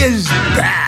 is back.